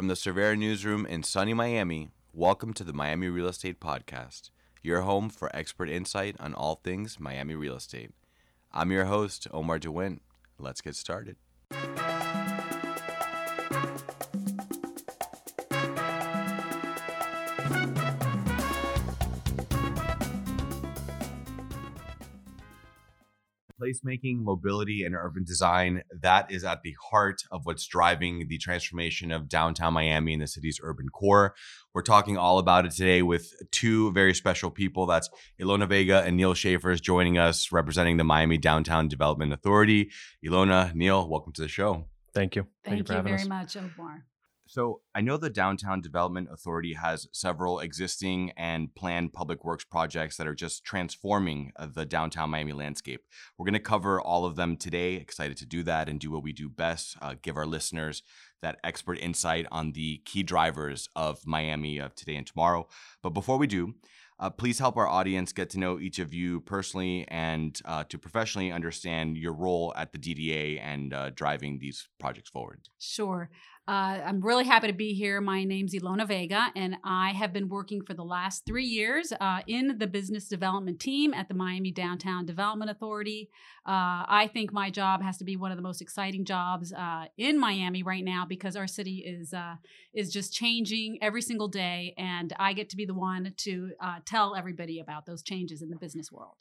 From the Cervera Newsroom in sunny Miami, welcome to the Miami Real Estate Podcast, your home for expert insight on all things Miami real estate. I'm your host, Omar DeWint. Let's get started. Placemaking, mobility, and urban design. That is at the heart of what's driving the transformation of downtown Miami and the city's urban core. We're talking all about it today with two very special people. That's Ilona Vega and Neil Schaefers joining us, representing the Miami Downtown Development Authority. Ilona, Neil, welcome to the show. Thank you. Thank, Thank you, you very us. much, Omar. So I know the Downtown Development Authority has several existing and planned public works projects that are just transforming uh, the downtown Miami landscape. We're going to cover all of them today. Excited to do that and do what we do best, uh, give our listeners that expert insight on the key drivers of Miami of today and tomorrow. But before we do, uh, please help our audience get to know each of you personally and uh, to professionally understand your role at the DDA and uh, driving these projects forward. Sure. Uh, I'm really happy to be here. My name's Ilona Vega, and I have been working for the last three years uh, in the business development team at the Miami Downtown Development Authority. Uh, I think my job has to be one of the most exciting jobs uh, in Miami right now because our city is uh, is just changing every single day, and I get to be the one to uh, tell everybody about those changes in the business world.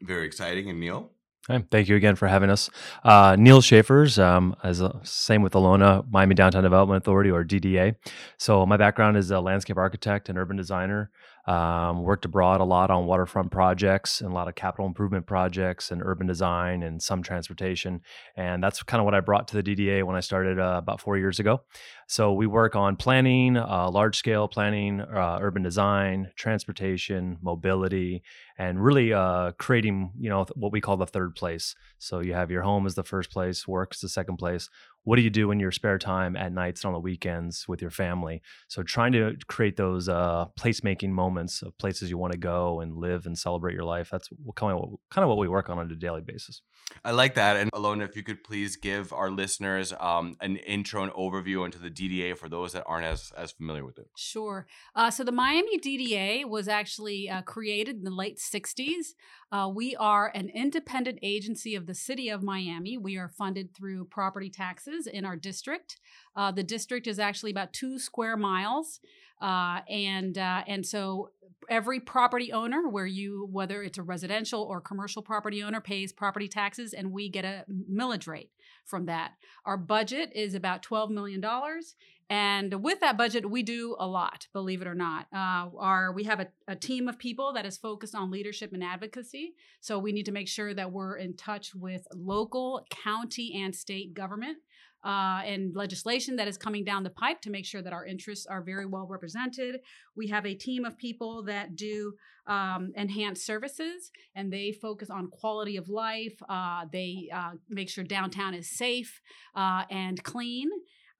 Very exciting. And Neil? Hi, thank you again for having us. Uh, Neil Schaefers, um, as a, same with Ilona, Miami Downtown Development Authority or DDA. So my background is a landscape architect and urban designer. Um, worked abroad a lot on waterfront projects and a lot of capital improvement projects and urban design and some transportation. And that's kind of what I brought to the DDA when I started uh, about four years ago. So we work on planning, uh, large scale planning, uh, urban design, transportation, mobility, and really uh, creating, you know, what we call the third place. So you have your home as the first place, work as the second place. What do you do in your spare time at nights and on the weekends with your family? So trying to create those uh, placemaking moments of places you want to go and live and celebrate your life. That's kind of what, kind of what we work on on a daily basis. I like that. And Ilona, if you could please give our listeners um, an intro and overview into the DDA for those that aren't as, as familiar with it. Sure. Uh, so the Miami DDA was actually uh, created in the late 60s. Uh, we are an independent agency of the city of Miami. We are funded through property taxes in our district. Uh, the district is actually about two square miles. Uh, and uh, and so every property owner, where you whether it's a residential or commercial property owner, pays property taxes, and we get a millage rate from that. Our budget is about twelve million dollars, and with that budget, we do a lot. Believe it or not, uh, our we have a, a team of people that is focused on leadership and advocacy. So we need to make sure that we're in touch with local, county, and state government uh, and legislation that is coming down the pipe to make sure that our interests are very well represented. We have a team of people that do um, enhanced services and they focus on quality of life. Uh, they uh, make sure downtown is safe uh, and clean.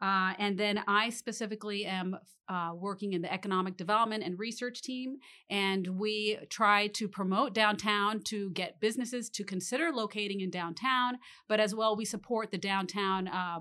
Uh, and then I specifically am uh, working in the economic development and research team. And we try to promote downtown to get businesses to consider locating in downtown, but as well, we support the downtown. Uh,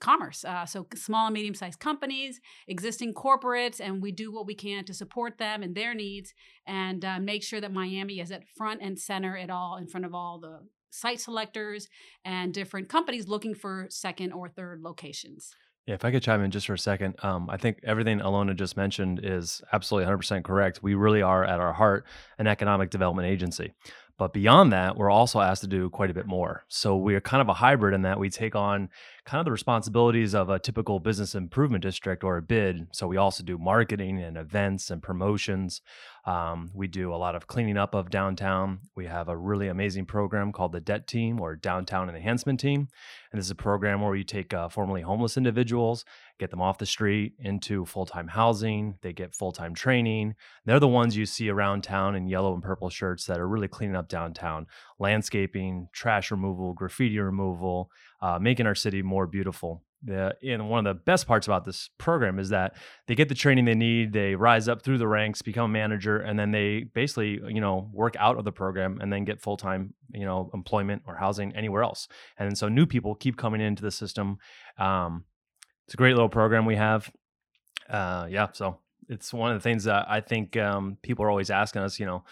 commerce uh, so small and medium sized companies existing corporates and we do what we can to support them and their needs and uh, make sure that miami is at front and center at all in front of all the site selectors and different companies looking for second or third locations Yeah, if I could chime in just for a second, um, I think everything Ilona just mentioned is absolutely 100% correct. We really are at our heart an economic development agency. But beyond that, we're also asked to do quite a bit more. So we're kind of a hybrid in that we take on kind of the responsibilities of a typical business improvement district or a bid. So we also do marketing and events and promotions. Um, we do a lot of cleaning up of downtown. We have a really amazing program called the Debt Team or Downtown Enhancement Team. And this is a program where we take uh, formerly homeless individuals, get them off the street into full time housing. They get full time training. They're the ones you see around town in yellow and purple shirts that are really cleaning up downtown, landscaping, trash removal, graffiti removal, uh, making our city more beautiful. The, and one of the best parts about this program is that they get the training they need, they rise up through the ranks, become a manager, and then they basically, you know, work out of the program and then get full time, you know, employment or housing anywhere else. And so new people keep coming into the system. Um, It's a great little program we have. Uh, yeah, so it's one of the things that I think um, people are always asking us. You know,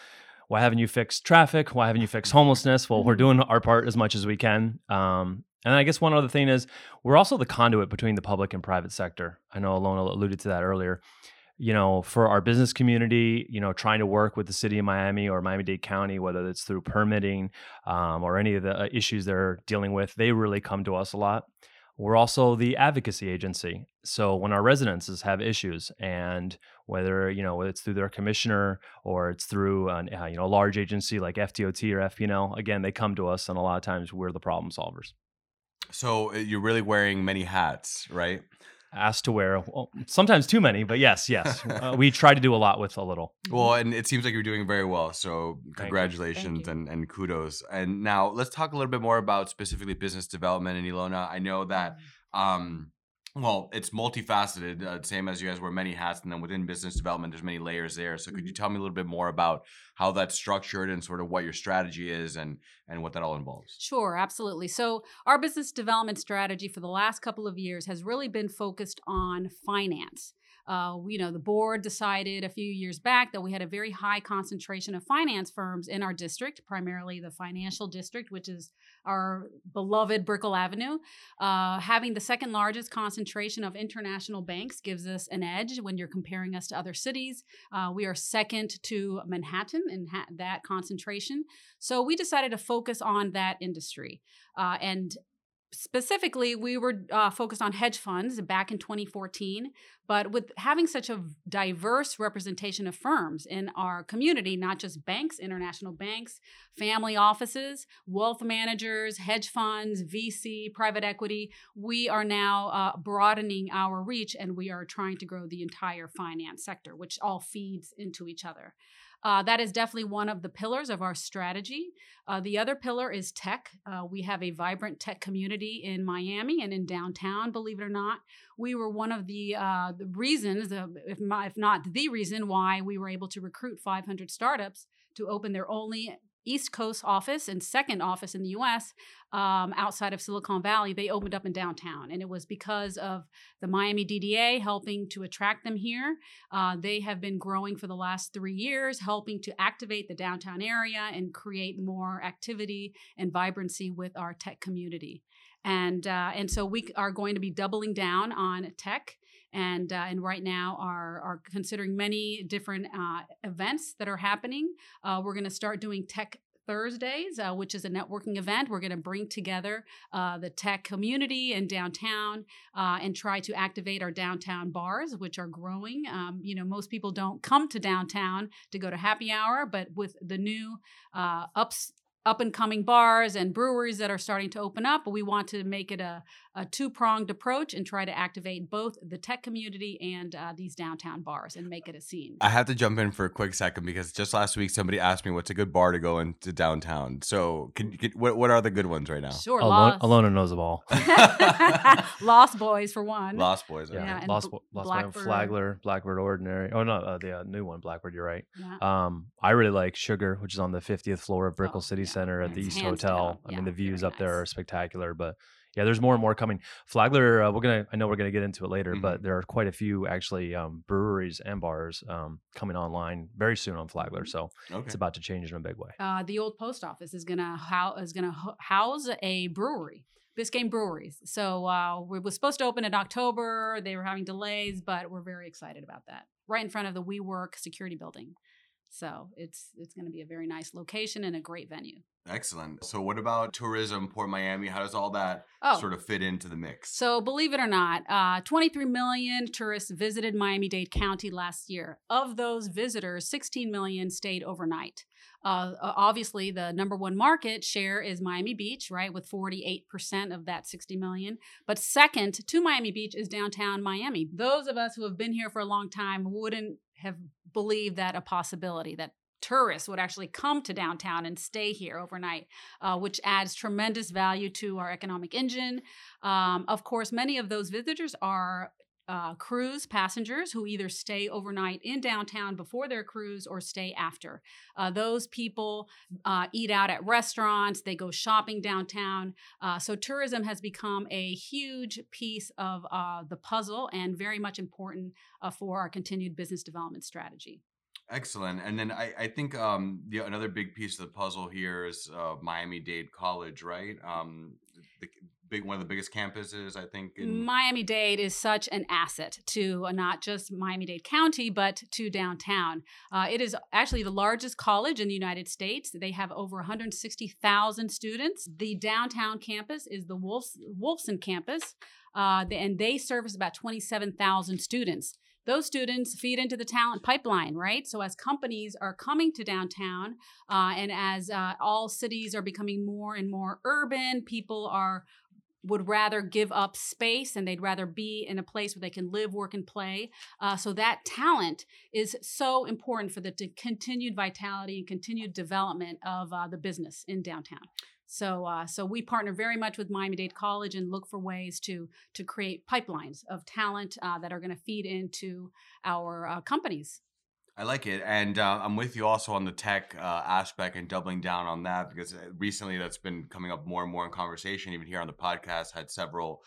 why haven't you fixed traffic? Why haven't you fixed homelessness? Well, we're Mm-hmm. doing our part as much as we can. Um, and I guess one other thing is we're also the conduit between the public and private sector. I know Ilona alluded to that earlier. You know, for our business community, you know, trying to work with the city of Miami or Miami Dade County, whether it's through permitting um, or any of the uh, issues they're dealing with, they really come to us a lot. We're also the advocacy agency. So when our residences have issues, and whether you know whether it's through their commissioner or it's through an, uh, you know a large agency like FDOT or FP&L, again they come to us, and a lot of times we're the problem solvers. So uh, you're really wearing many hats, right? Asked to wear well, sometimes too many, but yes, yes, uh, we try to do a lot with a little. Well, and it seems like you're doing very well. So you. congratulations you. and, and kudos. And now let's talk a little bit more about specifically business development in Ilona. I know that um well it's multifaceted uh, same as you guys wear many hats and then within business development there's many layers there so could you tell me a little bit more about how that's structured and sort of what your strategy is and and what that all involves Sure, absolutely. So, our business development strategy for the last couple of years has really been focused on finance. Uh, you know, the board decided a few years back that we had a very high concentration of finance firms in our district, primarily the financial district, which is our beloved Brickell Avenue. Uh, having the second largest concentration of international banks gives us an edge when you're comparing us to other cities. Uh, we are second to Manhattan in ha- that concentration. So we decided to focus on that industry. Uh, and specifically, we were uh, focused on hedge funds back in 2014. But with having such a diverse representation of firms in our community, not just banks, international banks, family offices, wealth managers, hedge funds, VC, private equity, we are now uh, broadening our reach and we are trying to grow the entire finance sector, which all feeds into each other. Uh, that is definitely one of the pillars of our strategy. Uh, the other pillar is tech. Uh, we have a vibrant tech community in Miami and in downtown, believe it or not. We were one of the, uh, the reasons, if, not, if not the reason, why we were able to recruit 500 startups to open their only East Coast office and second office in the US um, outside of Silicon Valley. They opened up in downtown. And it was because of the Miami DDA helping to attract them here. Uh, they have been growing for the last three years, helping to activate the downtown area and create more activity and vibrancy with our tech community. And uh, and so we are going to be doubling down on tech. And, uh, and right now are, are considering many different uh, events that are happening. Uh, we're going to start doing tech Thursdays, uh, which is a networking event. We're going to bring together uh, the tech community in downtown uh, and try to activate our downtown bars, which are growing. Um, you know, most people don't come to downtown to go to happy hour, but with the new uh, ups up and coming bars and breweries that are starting to open up. We want to make it a, a two pronged approach and try to activate both the tech community and uh, these downtown bars and make it a scene. I have to jump in for a quick second because just last week somebody asked me what's a good bar to go into downtown. So, can, can, what what are the good ones right now? Sure, Ilona, Ilona knows them all. Lost Boys for one. Lost Boys. Yeah, okay. Yeah, Lost, Bl- Lost Blackbird. Blackbird. Flagler, Blackbird Ordinary. Oh no, uh, the uh, new one, Blackbird. You're right. Yeah. Um, I really like Sugar, which is on the 50th floor of Brickell Oh, City yeah. Center at the East Hotel. I mean, the views up there are spectacular. But yeah, there's more and more coming. Flagler, uh, we're gonna. I know we're gonna get into it later, Mhm. but there are quite a few actually um, breweries and bars um, coming online very soon on Flagler. So Okay. it's about to change in a big way. uh, the old post office is gonna hou- is gonna ho- house a brewery, Biscayne Breweries. So uh, we was supposed to open in October. They were having delays, but we're very excited about that. Right in front of the WeWork security building. So it's it's going to be a very nice location and a great venue. Excellent. So, what about tourism, Port Miami? How does all that Oh, sort of fit into the mix? So, believe it or not, uh, 23 million tourists visited Miami Dade County last year. Of those visitors, 16 million stayed overnight. Uh, uh, obviously, the number one market share is Miami Beach, right, with 48% of that 60 million. But second to Miami Beach is downtown Miami. Those of us who have been here for a long time wouldn't have believed that a possibility that tourists would actually come to downtown and stay here overnight, uh, which adds tremendous value to our economic engine. Um, of course, many of those visitors are uh, cruise passengers who either stay overnight in downtown before their cruise or stay after. Uh, those people uh, eat out at restaurants, they go shopping downtown. Uh, so, tourism has become a huge piece of uh, the puzzle and very much important uh, for our continued business development strategy. Excellent. And then I, I think um, the another big piece of the puzzle here is uh, Miami Dade College, right? Um, the big one of the biggest campuses, I think. In- Miami Dade is such an asset to uh, not just Miami Dade County, but to downtown. Uh, it is actually the largest college in the United States. They have over 160,000 students. The downtown campus is the Wolfs- Wolfson campus, uh, and they service about 27,000 students those students feed into the talent pipeline, right? So as companies are coming to downtown, uh, and as uh, all cities are becoming more and more urban, people are would rather give up space and they'd rather be in a place where they can live, work, and play. Uh, so that talent is so important for the continued vitality and continued development of uh, the business in downtown. So, uh, so we partner very much with Miami Dade College and look for ways to to create pipelines of talent uh, that are going to feed into our uh, companies. I like it, and uh, I'm with you also on the tech uh, aspect and doubling down on that because uh, recently that's been coming up more and more in conversation. Even here on the podcast, had several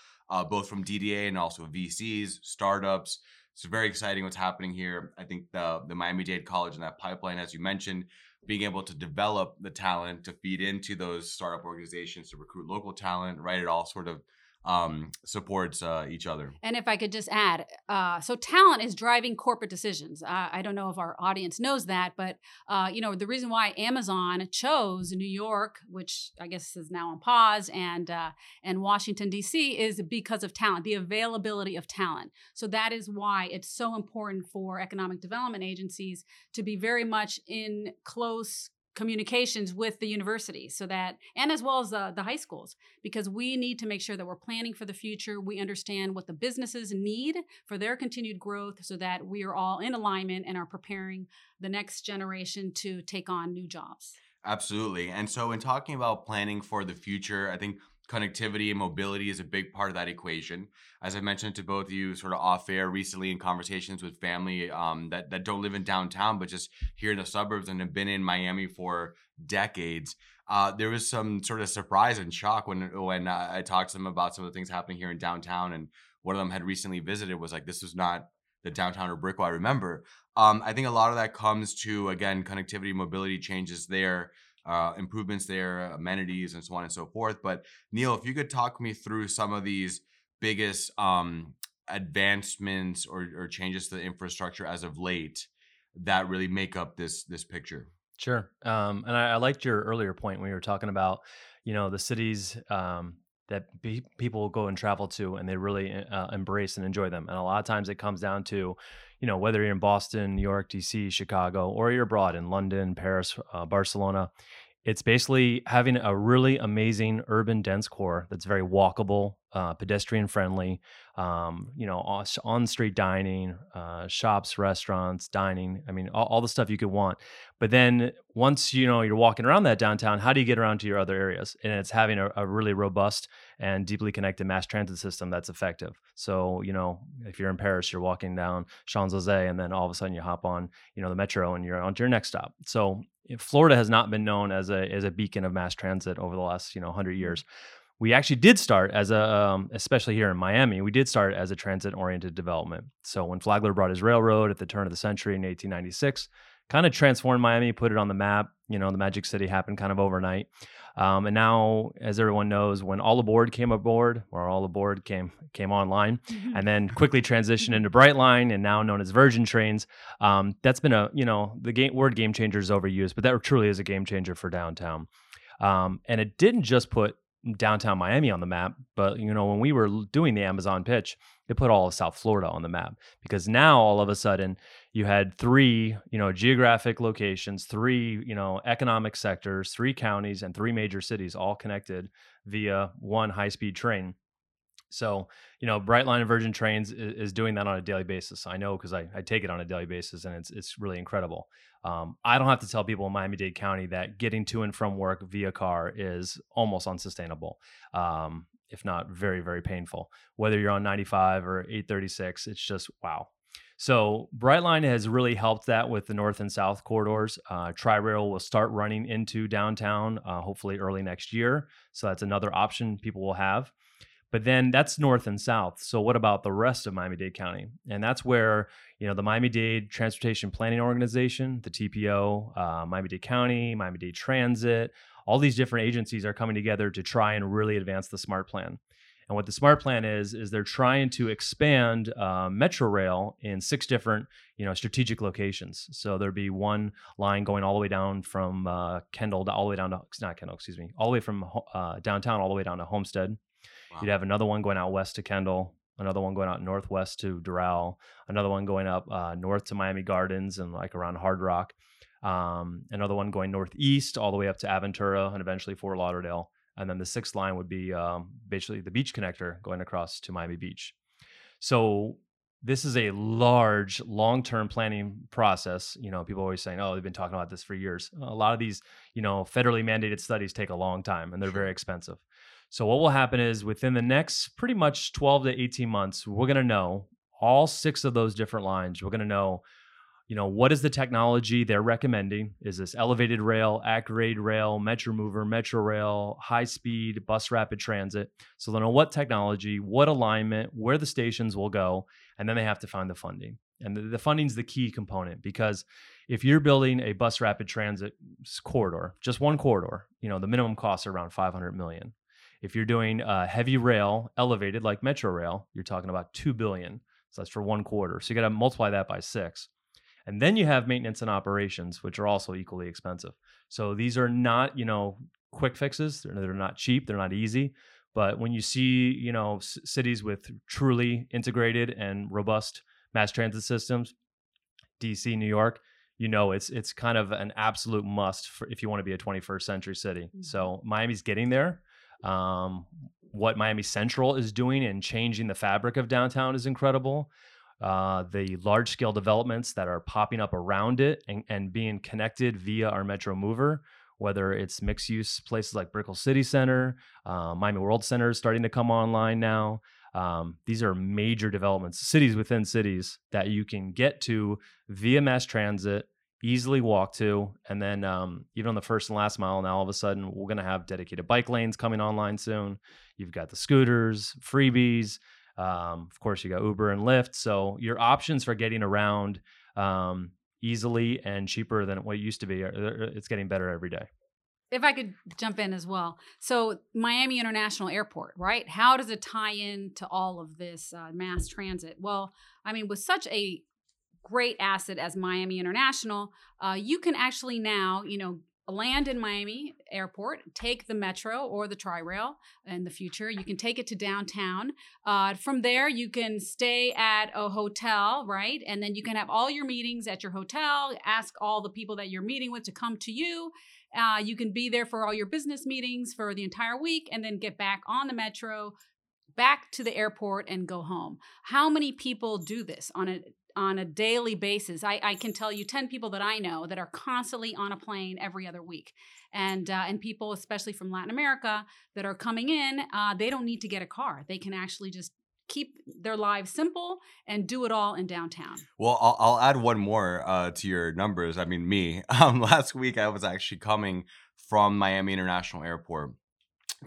both from DDA and also VCs, startups. It's very exciting what's happening here. I think the the Miami Dade College and that pipeline, as you mentioned, being able to develop the talent to feed into those startup organizations to recruit local talent, right? It all sort of um, supports uh, each other. And if I could just add, uh, so talent is driving corporate decisions. Uh, I don't know if our audience knows that, but uh, you know the reason why Amazon chose New York, which I guess is now on pause, and uh, and Washington D.C. is because of talent, the availability of talent. So that is why it's so important for economic development agencies to be very much in close communications with the university so that and as well as the, the high schools because we need to make sure that we're planning for the future. We understand what the businesses need for their continued growth so that we are all in alignment and are preparing the next generation to take on new jobs. Absolutely. And so in talking about planning for the future i think connectivity and mobility is a big part of that equation. As I mentioned to both of you, sort of off air recently in conversations with family um, that that don't live in downtown, but just here in the suburbs and have been in Miami for decades. Uh, there was some sort of surprise and shock when when uh, I talked to them about some of the things happening here in downtown, and one of them had recently visited was like, "This was not the downtown or Brickell I remember." Um, I think a lot of that comes to again connectivity, mobility changes there uh, improvements there, amenities, and so on and so forth. But Neil, if you could talk me through some of these biggest um, advancements or, or changes to the infrastructure as of late that really make up this this picture. Sure, um, and I, I, liked your earlier point when you were talking about, you know, the cities um, that be- people go and travel to, and they really uh, embrace and enjoy them. And a lot of times, it comes down to, you know, whether you're in Boston, New York, DC, Chicago, or you're abroad in London, Paris, uh, Barcelona. It's basically having a really amazing urban dense core that's very walkable, uh, pedestrian friendly, um, you know, on street dining, uh, shops, restaurants, dining. I mean, all, all, the stuff you could want. But then once you know you're walking around that downtown, how do you get around to your other areas? And it's having a, a really robust and deeply connected mass transit system that's effective. So you know, if you're in Paris, you're walking down Champs Elysees, and then all of a sudden you hop on, you know, the metro and you're on to your next stop. So Florida has not been known as a as a beacon of mass transit over the last you know 100 years we actually did start as a, um, especially here in Miami, we did start as a transit oriented development. So when Flagler brought his railroad at the turn of the century in 1896, kind of transformed Miami, put it on the map. You know, the Magic City happened kind of overnight. Um, and now, as everyone knows, when All Aboard came aboard, or All Aboard came came online, mm-hmm. and then quickly transitioned into Brightline, and now known as Virgin Trains, um, that's been a you know the game, word game changer is overused, but that truly is a game changer for downtown. Um, and it didn't just put downtown Miami on the map, but you know when we were doing the Amazon pitch, it put all of South Florida on the map because now all of a sudden you had three, you know, geographic locations, three, you know, economic sectors, three counties and three major cities all connected via one high-speed train. So, you know, Brightline and Virgin Trains is, doing that on a daily basis. I know because I, I take it on a daily basis and it's it's really incredible. Um, I don't have to tell people in Miami Dade County that getting to and from work via car is almost unsustainable. Um, if not very, very painful. Whether you're on 95 or 836, it's just wow. So Brightline has really helped that with the north and south corridors. Uh, Tri-Rail will start running into downtown uh, hopefully early next year. So that's another option people will have. But then that's north and south. So what about the rest of Miami-Dade County? And that's where you know the Miami-Dade Transportation Planning Organization, the TPO, uh, Miami-Dade County, Miami-Dade Transit, all these different agencies are coming together to try and really advance the SMART plan. And what the SMART plan is is they're trying to expand uh, Metro Rail in six different, you know, strategic locations. So there'd be one line going all the way down from uh, Kendall to all the way down to not Kendall, excuse me, all the way from uh, downtown all the way down to Homestead. Wow. You'd have another one going out west to Kendall, another one going out northwest to Doral, another one going up uh, north to Miami Gardens and like around Hard Rock, um, another one going northeast all the way up to Aventura and eventually Fort Lauderdale. And then the sixth line would be um, basically the beach connector going across to Miami Beach. So this is a large long-term planning process you know people always saying oh they've been talking about this for years a lot of these you know federally mandated studies take a long time and they're very expensive so what will happen is within the next pretty much 12 to 18 months, we're going to know all six of those different lines. We're going to know, you know, what is the technology they're recommending? Is this elevated rail, active rail, Metro Mover, Metro Rail, high speed, bus rapid transit? So they'll know what technology, what alignment, where the stations will go, and then they have to find the funding. And the, the funding is the key component because if you're building a bus rapid transit corridor, just one corridor, you know, the minimum costs are around 500 million. If you're doing uh, heavy rail, elevated like Metro Rail, you're talking about two billion. So that's for one quarter. So you got to multiply that by six. And then you have maintenance and operations, which are also equally expensive. So these are not, you know, quick fixes. They're, they're not cheap. They're not easy. But when you see, you know, c- cities with truly integrated and robust mass transit systems, DC, New York, you know, it's it's kind of an absolute must for if you want to be a 21st century city. Mm-hmm. So Miami's getting there. Um, what Miami Central is doing and changing the fabric of downtown is incredible. Uh, the large scale developments that are popping up around it and, and being connected via our Metro Mover, whether it's mixed use places like Brickell City Center, uh, Miami World Center is starting to come online now. Um, these are major developments, cities within cities that you can get to via mass transit easily walk to. And then um, even on the first and last mile, now all of a sudden we're going to have dedicated bike lanes coming online soon. You've got the scooters, Freebees. Um, of course, you got Uber and Lyft. So your options for getting around um, easily and cheaper than what it used to be, it's getting better every day. If I could jump in as well. So, Miami International Airport, right? How does it tie in to all of this uh, mass transit? Well, I mean, with such a great asset as Miami International, uh, you can actually now, you know, land in Miami Airport, take the metro or the tri rail in the future. You can take it to downtown. Uh, from there, you can stay at a hotel, right? And then you can have all your meetings at your hotel, ask all the people that you're meeting with to come to you. Uh, you can be there for all your business meetings for the entire week and then get back on the metro back to the airport and go home. How many people do this on a on a daily basis. I, I, can tell you 10 people that I know that are constantly on a plane every other week. And, uh, and people, especially from Latin America, that are coming in, uh, they don't need to get a car. They can actually just keep their lives simple and do it all in downtown. Well, I'll, I'll add one more uh, to your numbers. I mean, me. Um, last week, I was actually coming from Miami International Airport,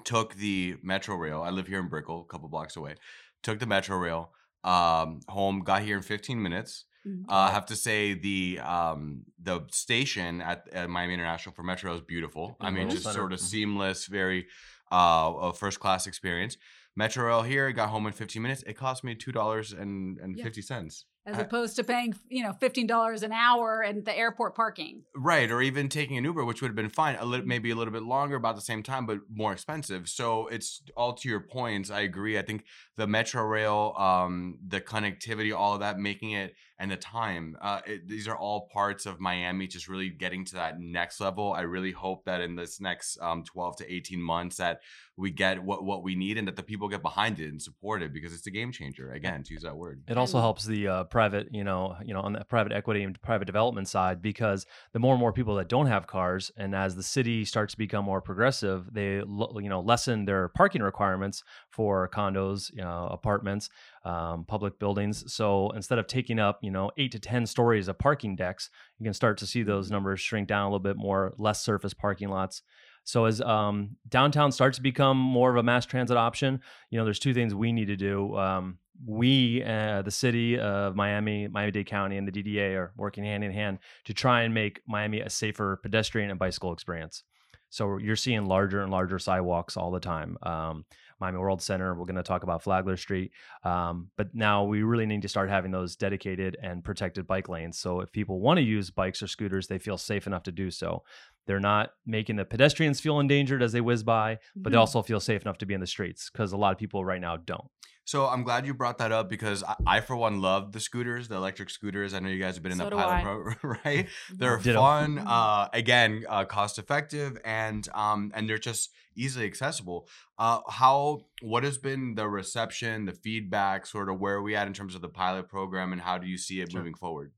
took the Metro Rail. I live here in Brickell, a couple blocks away. Took the Metro Rail um, home. Got here in 15 minutes. Mm-hmm. Uh, I have to say the um, the station at, at, Miami International for Metro is beautiful. I mean, just center. sort of mm-hmm. seamless, very uh, a first class experience. Metro Rail here got home in 15 minutes. It cost me two dollars and fifty cents as opposed to paying you know $15 an hour and the airport parking. Right or even taking an uber which would have been fine a little mm-hmm. maybe a little bit longer about the same time but more expensive. So it's all to your points i agree. I think the metro rail um, the connectivity all of that making it and the time uh, it, these are all parts of miami just really getting to that next level. I really hope that in this next um, 12 to 18 months that we get what what we need and that the people get behind it and support it because it's a game changer. Again to use that word. It also helps the uh, private, you know, you know, on the private equity and private development side because the more and more people that don't have cars, and as the city starts to become more progressive, they you know lessen their parking requirements for condos, you know, apartments, um, public buildings. So instead of taking up you know eight to ten stories of parking decks, you can start to see those numbers shrink down a little bit more, less surface parking lots. So as um, downtown starts to become more of a mass transit option, you know, there's two things we need to do. Um, we, uh, the city of Miami, Miami Dade County, and the DDA are working hand in hand to try and make Miami a safer pedestrian and bicycle experience. So you're seeing larger and larger sidewalks all the time. Um, Miami World Center, we're going to talk about Flagler Street, um, but now we really need to start having those dedicated and protected bike lanes. So if people want to use bikes or scooters, they feel safe enough to do so. They're not making the pedestrians feel endangered as they whiz by, but they Mhm. also feel safe enough to be in the streets because a lot of people right now don't. So I'm glad you brought that up because I, I for one, love the scooters, the electric scooters. I know you guys have been in So the pilot I. program, right? They're Ditto. fun, Mhm. uh, again, uh, cost effective, and um, and they're just easily accessible. Uh, how what has been the reception, the feedback, sort of where are we at in terms of the pilot program, and how do you see it Sure. moving forward?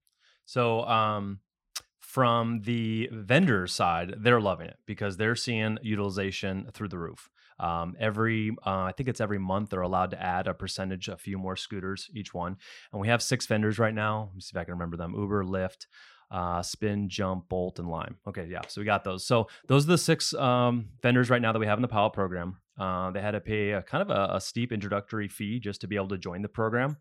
So, um, from the vendor side, they're loving it because they're seeing utilization through the roof. Um, every, uh, I think it's every month they're allowed to add a percentage, a few more scooters each one, and we have six vendors right now. Let me see if I can remember them: Uber, Lyft, uh, Spin, Jump, Bolt, and Lime. Okay, yeah, so we got those. So those are the six um, vendors right now that we have in the pilot program. Uh, they had to pay a kind of a, a steep introductory fee just to be able to join the program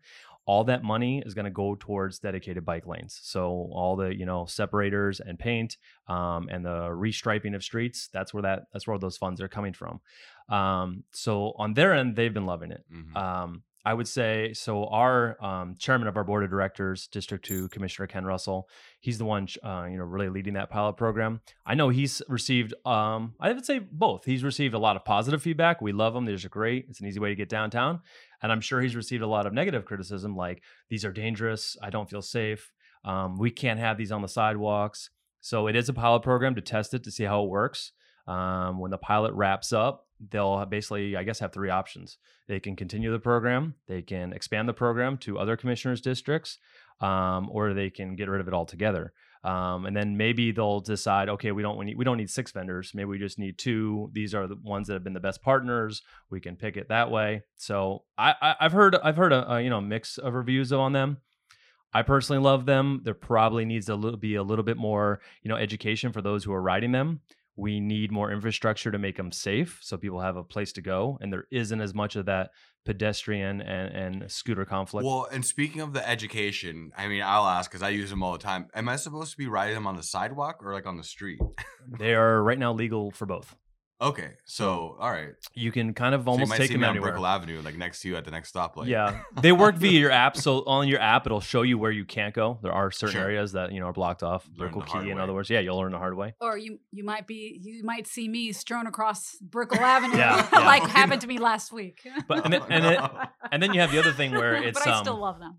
all that money is going to go towards dedicated bike lanes. So all the you know separators and paint um, and the restriping of streets. That's where that that's where those funds are coming from. Um, so on their end, they've been loving it. Mhm. Um, I would say so. Our um, chairman of our board of directors, District Two Commissioner Ken Russell, he's the one uh, you know really leading that pilot program. I know he's received. Um, I would say both. He's received a lot of positive feedback. We love them. These are great. It's an easy way to get downtown. And I'm sure he's received a lot of negative criticism, like these are dangerous. I don't feel safe. Um, we can't have these on the sidewalks. So it is a pilot program to test it to see how it works. Um, when the pilot wraps up, they'll basically, I guess, have three options. They can continue the program, they can expand the program to other commissioners' districts, um, or they can get rid of it altogether. Um, and then maybe they'll decide, okay, we don't we need, we don't need six vendors. Maybe we just need two. These are the ones that have been the best partners. We can pick it that way. So I, I've heard I've heard a, a you know mix of reviews on them. I personally love them. There probably needs to be a little bit more, you know, education for those who are riding them. We need more infrastructure to make them safe, so people have a place to go, and there isn't as much of that pedestrian and, and scooter conflict. Well, and speaking of the education, I mean, I'll ask because I use them all the time. Am I supposed to be riding them on the sidewalk or like on the street? they are right now legal for both. Okay, so all right. You can kind of So you almost might take see them me on anywhere. Brickell Avenue, like next to you at the next stoplight. Yeah, they work via your app. So on your app, it'll show you where you can't go. There are certain Sure. areas that you know are blocked off. Learn Brickell the hard Key, in other words. Yeah, you'll learn the hard way. Or you you might be you might see me strewn across Brickell Avenue Yeah, yeah. like happened to me last week. But and then, and then and then you have the other thing where it's but I um, still love them.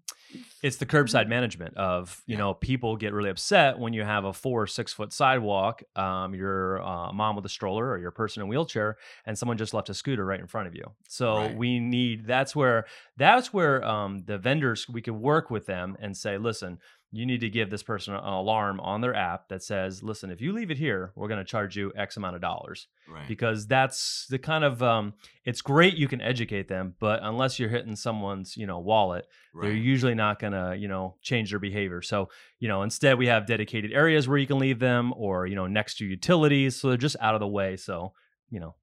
it's the curbside management of you Yeah. know people get really upset when you have a four or six foot sidewalk um, you're uh, mom with a stroller or you're a person in a wheelchair and someone just left a scooter right in front of you so Right. we need that's where that's where um, the vendors we could work with them and say listen you need to give this person an alarm on their app that says listen if you leave it here we're going to charge you x amount of dollars. Right. because that's the kind of um, it's great you can educate them but unless you're hitting someone's you know wallet they're usually not going to you know change their behavior. So you know instead we have dedicated areas where you can leave them or you know next to utilities so they're just out of the way. So you know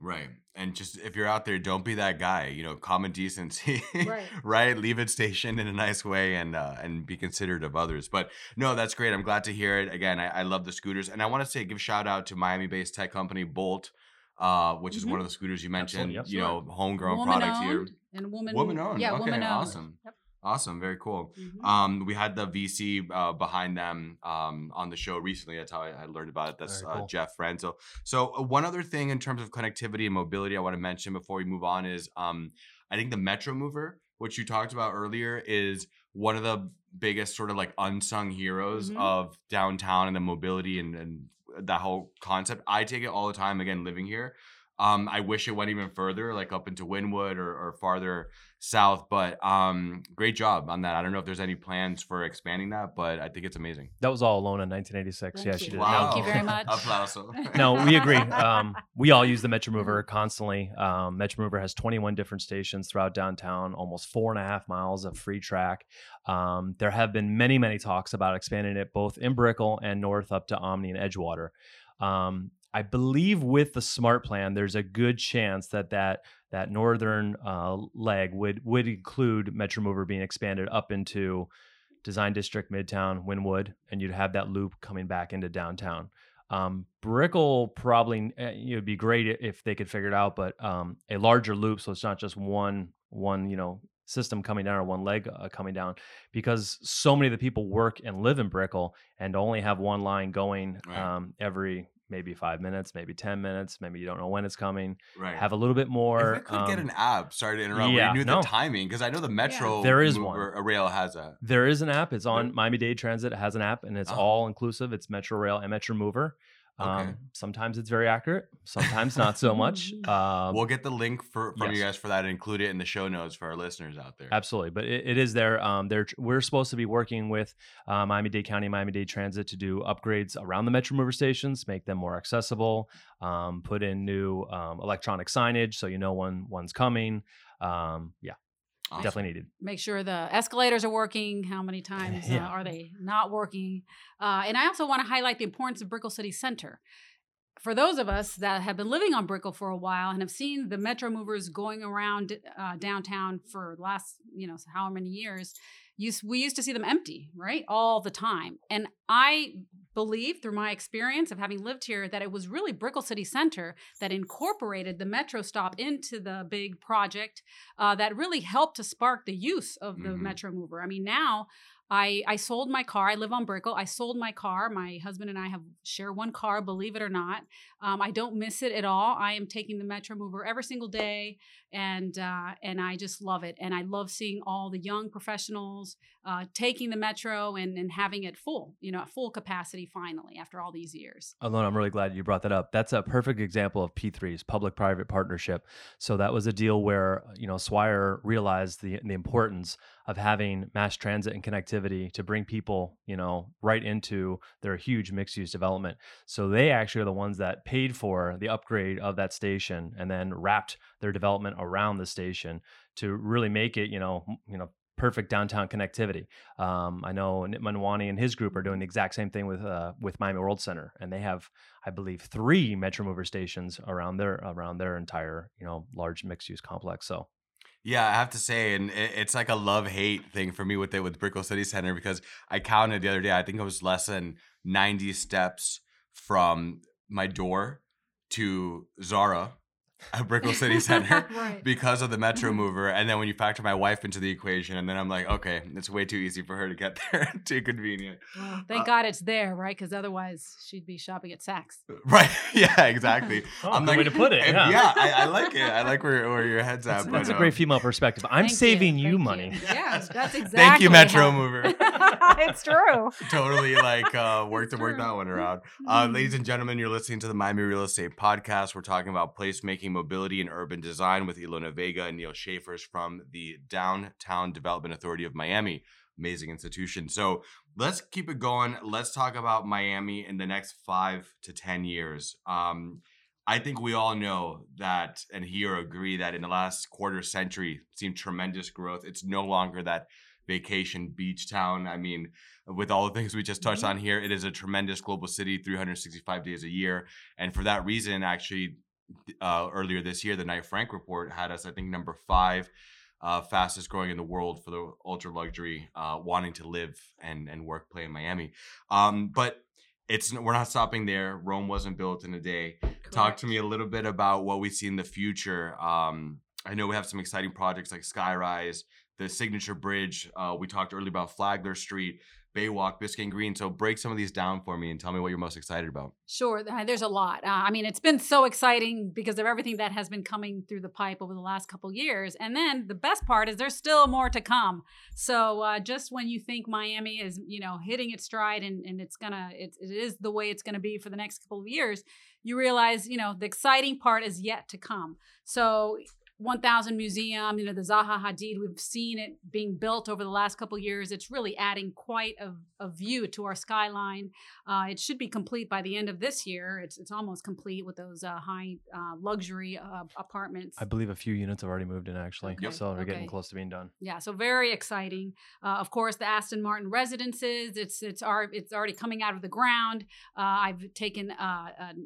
Right. And just if you're out there, don't be that guy. You know, common decency. Right. right. Leave it stationed in a nice way and uh, and be considerate of others. But no, that's great. I'm glad to hear it. Again, I, I love the scooters, and I want to say give shout out to Miami-based tech company Bolt, uh, which is one of the scooters you mentioned. Absolutely, You know, homegrown woman product here. and woman Woman owned. Yeah, okay, woman owned. awesome. Yep. Awesome. Very cool. Mhm. Um, we had the VC uh, behind them um, on the show recently. That's how I, I learned about it. That's Very uh. Jeff Franzel. So uh, one other thing in terms of connectivity and mobility I want to mention before we move on is um, I think the Metro Mover, which you talked about earlier, is one of the biggest sort of like unsung heroes Mhm. of downtown and the mobility and, and that whole concept. I take it all the time. Again, living here. Um, I wish it went even further, like up into Wynwood or, or farther south. But um, great job on that. I don't know if there's any plans for expanding that, but I think it's amazing. That was all alone in 1986. Thank yeah, you. she did. Wow. Thank you very much. Applauso. no, we agree. Um, we all use the Metro Mover constantly. Um, Metro Mover has 21 different stations throughout downtown, almost four and a half miles of free track. Um, there have been many, many talks about expanding it both in Brickell and north up to Omni and Edgewater. Um, I believe with the smart plan, there's a good chance that that that northern uh, leg would would include Metro Mover being expanded up into Design District, Midtown, Wynwood, and you'd have that loop coming back into downtown. Um, Brickell probably uh, it would be great if they could figure it out, but um, a larger loop, so it's not just one one you know system coming down or one leg uh, coming down, because so many of the people work and live in Brickell and only have one line going Right. um, every maybe five minutes, maybe ten minutes, maybe you don't know when it's coming. right. Have a little bit more. if we could get um, an app, sorry to interrupt, where you knew no. the timing, because I know the Metro There is one. uh, rail has a. There is an app. It's on There- Miami Dade Transit. It has an app, and it's Oh. all inclusive. It's Metro Rail and Metro Mover. Um, Sometimes it's very accurate. Sometimes not so much. Um, we'll get the link for from you guys for that and include it in the show notes for our listeners out there. Absolutely, but it, it is there. Um, they're, we're supposed to be working with uh, Miami Dade County, Miami Dade Transit to do upgrades around the Metro Mover stations, make them more accessible, um, put in new um, electronic signage so you know when one's coming. Um, yeah, Awesome. definitely needed. make sure the escalators are working how many times Yeah. uh, are they not working uh, and i also want to highlight the importance of brickell city center for those of us that have been living on brickell for a while and have seen the metro movers going around uh, downtown for the last you know how many years used, we used to see them empty right all the time and i believe through my experience of having lived here that it was really brickell city center that incorporated the metro stop into the big project uh, that really helped to spark the use of the Mhm. Metro Mover. I mean, now I I sold my car. I live on Brickell. I sold my car. My husband and I have share one car, believe it or not. Um, I don't miss it at all. I am taking the Metro Mover every single day, and uh, and I just love it. And I love seeing all the young professionals uh, taking the Metro and and having it full, you know, at full capacity finally after all these years. Ilona, I'm really glad you brought that up. That's a perfect example of P3's public-private partnership. So that was a deal where you know Swire realized the the importance of having mass transit and connectivity to bring people you know right into their huge mixed-use development. So they actually are the ones that paid for the upgrade of that station and then wrapped their development around the station to really make it you know you know perfect downtown connectivity. Um, I know Nitin Motwani and his group are doing the exact same thing with uh, with Miami World Center, and they have, I believe, three Metro Mover stations around their around their entire you know large mixed use complex. So Yeah, I have to say, and it's like a love hate thing for me with it with Brickell City Center because I counted the other day. I think it was less than ninety steps from my door to Zara at Brickell City Center right. because of the Metro Mover. And then when you factor my wife into the equation, and then I'm like, okay, it's way too easy for her to get there. too convenient. Well, thank Uh, God it's there, right? Because otherwise she'd be shopping at Saks. Right? Yeah, exactly. Oh, I'm good like, way to put it, eh, yeah. I, I like it. I like where, where your head's at. that's, but, that's a um, great female perspective. I'm Thank you, saving you, thank money. Yeah, that's exactly. Thank you, Metro Mover. it's true. totally like uh work to It's work that one around. Uh, ladies and gentlemen, you're listening to the Miami Real Estate Podcast. We're talking about placemaking, mobility, and urban design with Ilona Vega and Neil Schaefers from the Downtown Development Authority of Miami. Amazing institution. So let's keep it going. Let's talk about Miami in the next five to 10 years. Um, I think we all know that and here agree that in the last quarter century, seen tremendous growth. It's no longer that vacation beach town. I mean, with all the things we just touched Mhm. on here, it is a tremendous global city, 365 days a year. And for that reason, actually, uh, earlier this year, the Knight Frank report had us, I think, number five uh, fastest growing in the world for the ultra luxury uh, wanting to live and and work play in Miami. Um, but it's we're not stopping there. Rome wasn't built in a day. Talk to me a little bit about what we see in the future. Um, I know we have some exciting projects like Skyrise, the signature bridge. Uh, we talked earlier about Flagler Street. Baywalk, Biscayne Green. So break some of these down for me and tell me what you're most excited about. Sure, there's a lot. Uh, I mean, it's been so exciting because of everything that has been coming through the pipe over the last couple years. And then the best part is there's still more to come. So uh, just when you think Miami is, you know, hitting its stride and, and it's gonna, it, it is the way it's gonna be for the next couple of years, you realize, you know, the exciting part is yet to come. So 1000 Museum, you know, the Zaha Hadid, we've seen it being built over the last couple years. It's really adding quite a, a view to our skyline. Uh, it should be complete by the end of this year. It's, it's almost complete with those uh, high uh, luxury uh, apartments. I believe a few units have already moved in actually. Okay. So we're Okay. getting close to being done. Yeah, so very exciting. Uh, of course, the Aston Martin residences. It's it's ar- it's already coming out of the ground. Uh, I've taken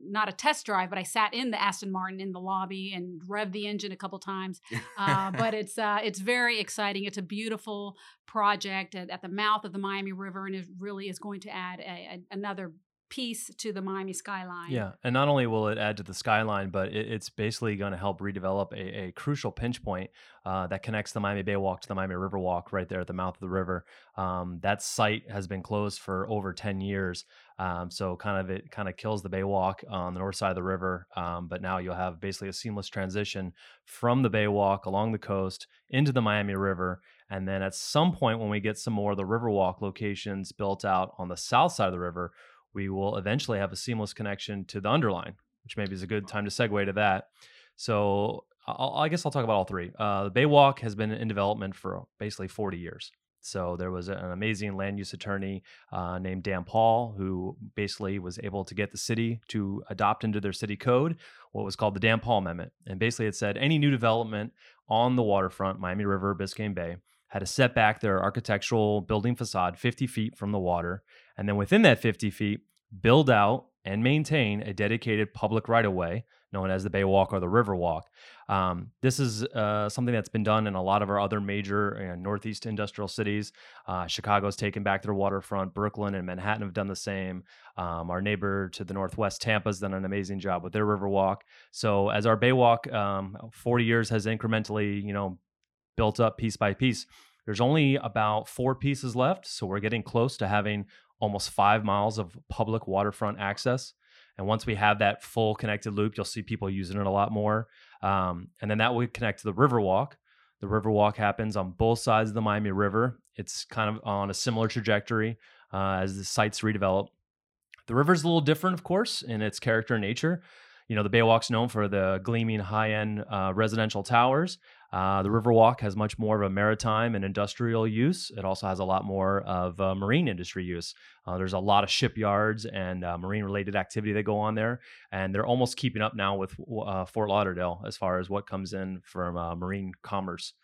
not a test drive, but I sat in the Aston Martin in the lobby and revved the engine a couple times. Uh, but it's uh, it's very exciting. It's a beautiful project at, at the mouth of the Miami River, and it really is going to add a, a, another piece to the Miami skyline. Yeah, and not only will it add to the skyline, but it, it's basically going to help redevelop a, a crucial pinch point uh, that connects the Miami Bay Walk to the Miami River Walk right there at the mouth of the river. Um, that site has been closed for over 10 years. Um, so kind of it kind of kills the Bay Walk on the north side of the river. Um, but now you'll have basically a seamless transition from the Bay Walk along the coast into the Miami River. And then at some point, when we get some more of the Riverwalk locations built out on the south side of the river, we will eventually have a seamless connection to the underline, which maybe is a good time to segue to that. So I'll, I guess I'll talk about all three. Uh, the Baywalk has been in development for basically 40 years. So there was an amazing land use attorney uh, named Dan Paul who basically was able to get the city to adopt into their city code what was called the Dan Paul Amendment. And basically it said any new development on the waterfront, Miami River, Biscayne Bay, had to set back their architectural building facade 50 feet from the water. And then within that 50 feet, build out and maintain a dedicated public right of way known as the Bay Walk or the River Walk. Um, this is uh, something that's been done in a lot of our other major uh, Northeast industrial cities. Uh, Chicago's taken back their waterfront. Brooklyn and Manhattan have done the same. Um, our neighbor to the northwest, Tampa's done an amazing job with their River Walk. So as our Bay Walk, um, 40 years has incrementally, you know, built up piece by piece. There's only about four pieces left, so we're getting close to having almost five miles of public waterfront access. And once we have that full connected loop, you'll see people using it a lot more. Um, and then that would connect to the Riverwalk. The Riverwalk happens on both sides of the Miami River. It's kind of on a similar trajectory uh, as the sites redevelop. The river's a little different, of course, in its character and nature. You know, the Baywalk's known for the gleaming high end uh, residential towers. Uh, the Riverwalk has much more of a maritime and industrial use. It also has a lot more of uh, marine industry use. Uh, there's a lot of shipyards and uh, marine related activity that go on there, and they're almost keeping up now with uh, Fort Lauderdale as far as what comes in from marine commerce.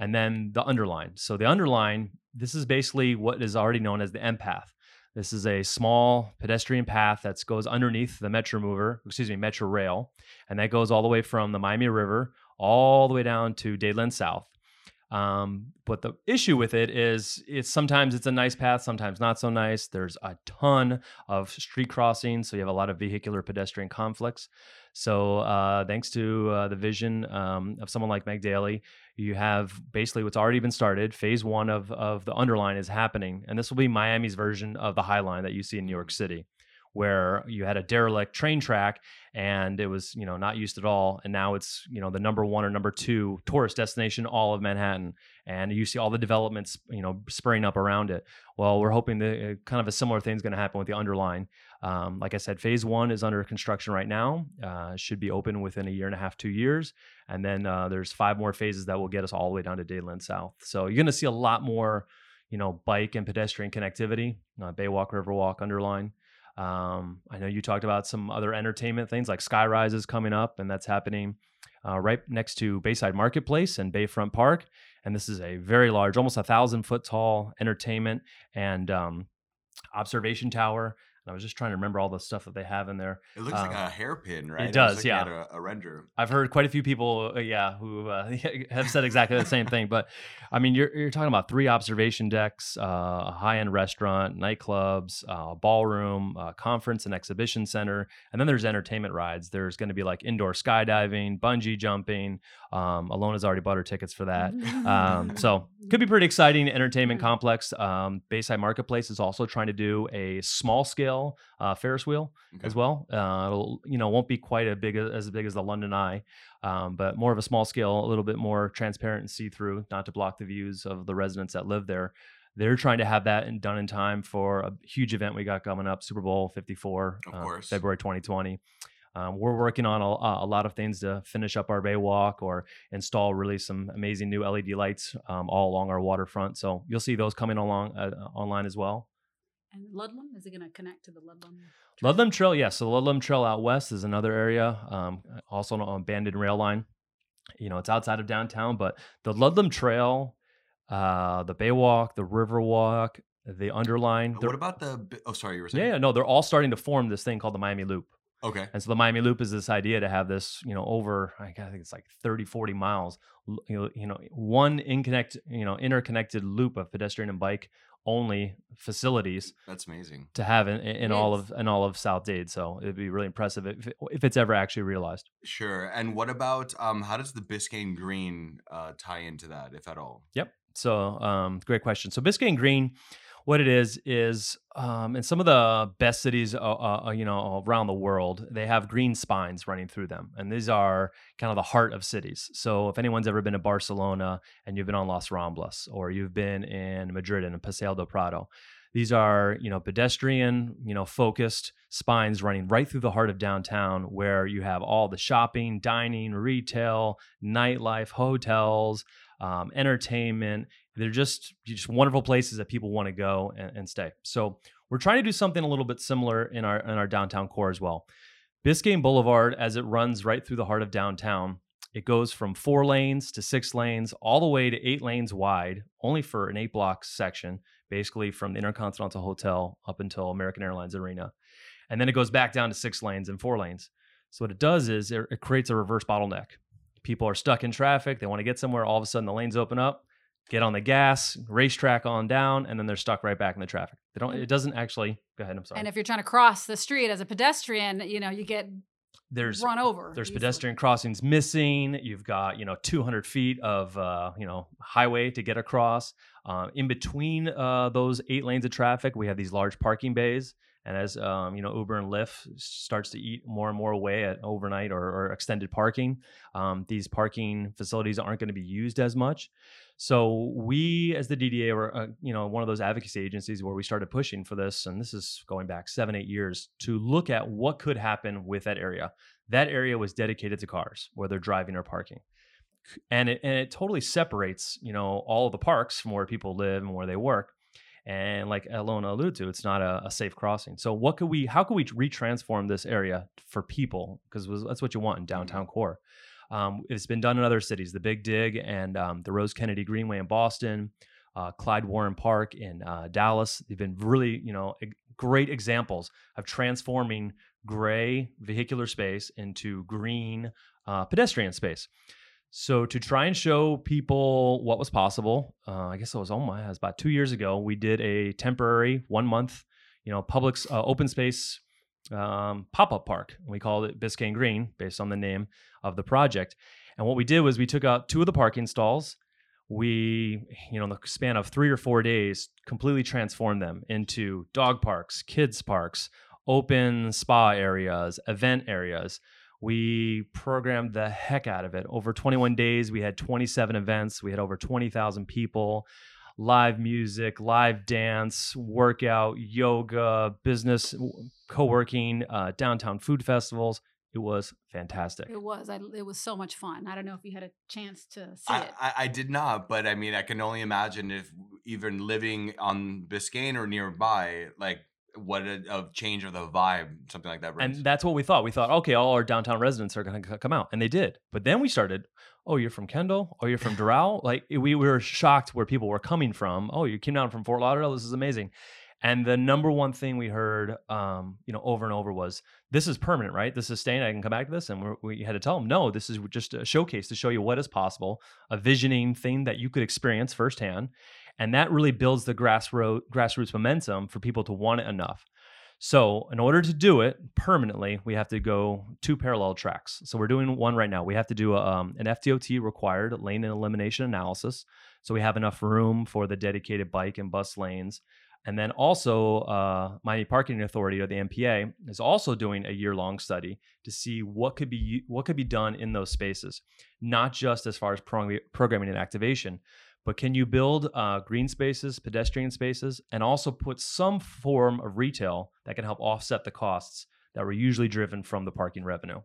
And then the underline. So the underline, this is basically what is already known as the M-Path. This is a small pedestrian path that goes underneath the Metro Mover, excuse me, Metro Rail, and that goes all the way from the Miami River all the way down to Dadeland South. Um, but the issue with it is it's sometimes it's a nice path, sometimes not so nice. There's a ton of street crossings, so you have a lot of vehicular pedestrian conflicts. So uh, thanks to uh, the vision um, of someone like Meg Daly, you have basically what's already been started. Phase one of of the underline is happening, and this will be Miami's version of the High Line that you see in New York City where you had a derelict train track and it was you know not used at all. And now it's you know the number one or number two tourist destination all of manhattan. And you see all the developments you know spurring up around it. Well we're hoping that uh, kind of a similar thing is going to happen with the underline. Um, like i said phase one is under construction right now. Uh, should be open within a year and a half two years. And then uh, there's five more phases that will get us all the way down to Dadeland south. So you're going to see a lot more you know bike and pedestrian connectivity uh, baywalk riverwalk underline um, I know you talked about some other entertainment things like Skyrise is coming up, and that's happening uh, right next to Bayside Marketplace and Bayfront Park. And this is a very large, almost a thousand foot tall entertainment and um, observation tower. I was just trying to remember all the stuff that they have in there. It looks like Um, a hairpin, right? It does, yeah. A, a render. I've heard quite a few people, uh, yeah, who uh, have said exactly the same thing. But I mean, you're you're talking about three observation decks, uh, a high end restaurant, nightclubs, uh, a ballroom, a conference and exhibition center, and then there's entertainment rides. There's going to be like indoor skydiving, bungee jumping. Um, Ilona's already bought her tickets for that. Um, so could be pretty exciting entertainment complex. Um, Bayside Marketplace is also trying to do a small scale uh, Ferris wheel as well. Uh, it'll, you know, won't be quite a big as big as the London Eye, um, but more of a small scale, a little bit more transparent and see through, not to block the views of the residents that live there. They're trying to have that in, done in time for a huge event we got coming up, Super Bowl 54, Of uh, course. February 2020. Um, we're working on a, a lot of things to finish up our bay walk or install really some amazing new LED lights um, all along our waterfront. So you'll see those coming along uh, online as well. And Ludlam, is it going to connect to the Ludlam? Ludlam Trail, yes. So the Ludlam Trail out west is another area, um, also on a abandoned rail line. You know, it's outside of downtown, but the Ludlam Trail, uh, the Baywalk, the Riverwalk, the Underline. What about the? Oh, sorry, you were saying. yeah, yeah, no, they're all starting to form this thing called the Miami Loop. Okay. And so the Miami Loop is this idea to have this, you know, over I think it's like 30, 40 miles, you know, you know, one inconnect, you know, interconnected loop of pedestrian and bike only facilities That's amazing. to have in, in all of in all of South Dade. So it'd be really impressive if, if it's ever actually realized. Sure. And what about um? How does the Biscayne Green uh tie into that, if at all? Yep. So um, great question. So Biscayne Green, what it is is um, in some of the best cities, uh, uh, you know, around the world, they have green spines running through them, and these are kind of the heart of cities. So if anyone's ever been to Barcelona and you've been on Las Ramblas, or you've been in Madrid and Paseo del Prado, these are you know pedestrian, you know, focused spines running right through the heart of downtown, where you have all the shopping, dining, retail, nightlife, hotels um, entertainment. They're just just wonderful places that people want to go and, and stay. So we're trying to do something a little bit similar in our in our downtown core as well. Biscayne Boulevard, as it runs right through the heart of downtown, it goes from four lanes to six lanes, all the way to eight lanes wide, only for an eight block section, basically from the Intercontinental Hotel up until American Airlines Arena. And then it goes back down to six lanes and four lanes. So what it does is it, it creates a reverse bottleneck people are stuck in traffic they want to get somewhere all of a sudden the lanes open up get on the gas racetrack on down and then they're stuck right back in the traffic they don't it doesn't actually go ahead i'm sorry And if you're trying to cross the street as a pedestrian, you know, you get there's run over. there's easily. pedestrian crossings missing you've got you know 200 feet of uh, you know highway to get across uh, in between uh, those eight lanes of traffic we have these large parking bays and as um, you know uber and lyft starts to eat more and more away at overnight or, or extended parking um, these parking facilities aren't going to be used as much. So we as the dda were uh, you know one of those advocacy agencies where we started pushing for this and this is going back seven eight years to look at what could happen with that area. That area was dedicated to cars where they're driving or parking. And it, and it totally separates you know all the parks from where people live and where they work and like Ilona alluded to, it's not a, a safe crossing. So what could we? How could we retransform this area for people? Because that's what you want in downtown core. Um, it's been done in other cities, the Big Dig and um, the Rose Kennedy Greenway in Boston, uh, Clyde Warren Park in uh, Dallas. They've been really, you know, great examples of transforming gray vehicular space into green uh, pedestrian space. So to try and show people what was possible, uh, I guess it was my, it was about two years ago. We did a temporary one month, you know, public uh, open space um, pop up park. We called it Biscayne Green based on the name of the project. And what we did was we took out two of the parking stalls. We, you know, in the span of three or four days, completely transformed them into dog parks, kids parks, open spa areas, event areas. We programmed the heck out of it. Over 21 days, we had 27 events. We had over 20,000 people, live music, live dance, workout, yoga, business, co working, uh, downtown food festivals. It was fantastic. It was. I, it was so much fun. I don't know if you had a chance to see I, it. I, I did not, but I mean, I can only imagine if even living on Biscayne or nearby, like what a, a change of the vibe, something like that. Brings. And that's what we thought. We thought, okay, all our downtown residents are going to come out, and they did. But then we started. Oh, you're from Kendall. Oh, you're from Doral. Like we, we were shocked where people were coming from. Oh, you came down from Fort Lauderdale. This is amazing. And the number one thing we heard, um, you know, over and over was, "This is permanent, right? This is staying. I can come back to this." And we're, we had to tell them, "No, this is just a showcase to show you what is possible, a visioning thing that you could experience firsthand, and that really builds the grassroots momentum for people to want it enough." So, in order to do it permanently, we have to go two parallel tracks. So, we're doing one right now. We have to do a, um, an FDOT required lane and elimination analysis. So, we have enough room for the dedicated bike and bus lanes. And then also, uh, Miami Parking Authority or the MPA is also doing a year-long study to see what could be what could be done in those spaces, not just as far as prog- programming and activation, but can you build uh, green spaces, pedestrian spaces, and also put some form of retail that can help offset the costs that were usually driven from the parking revenue?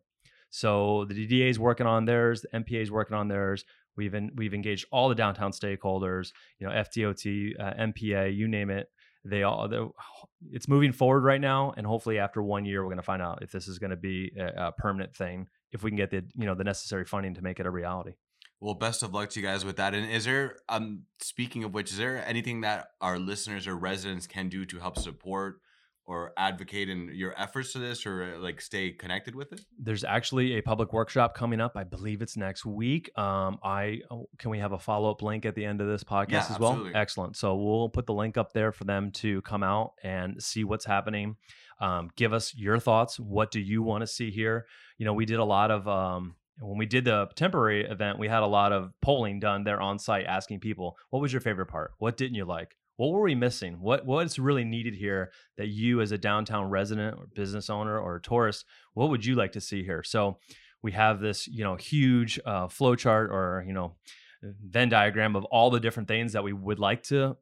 So the DDA is working on theirs, the MPA is working on theirs. We've in, we've engaged all the downtown stakeholders, you know, FDOT, uh, MPA, you name it they all it's moving forward right now and hopefully after one year we're going to find out if this is going to be a, a, permanent thing if we can get the you know the necessary funding to make it a reality well best of luck to you guys with that and is there um speaking of which is there anything that our listeners or residents can do to help support or advocate in your efforts to this or like stay connected with it? There's actually a public workshop coming up i believe it's next week. Um i oh, can we have a follow-up link at the end of this podcast yeah, as absolutely. well excellent. So we'll put the link up there for them to come out and see what's happening. Um, give us your thoughts. What do you want to see here? You know we did a lot of um, when we did the temporary event, we had a lot of polling done there on site asking people, what was your favorite part? What didn't you like? what were we missing? What what's really needed here that you as a downtown resident or business owner or tourist, what would you like to see here? So we have this, you know, huge uh, flow chart or you know Venn diagram of all the different things that we would like to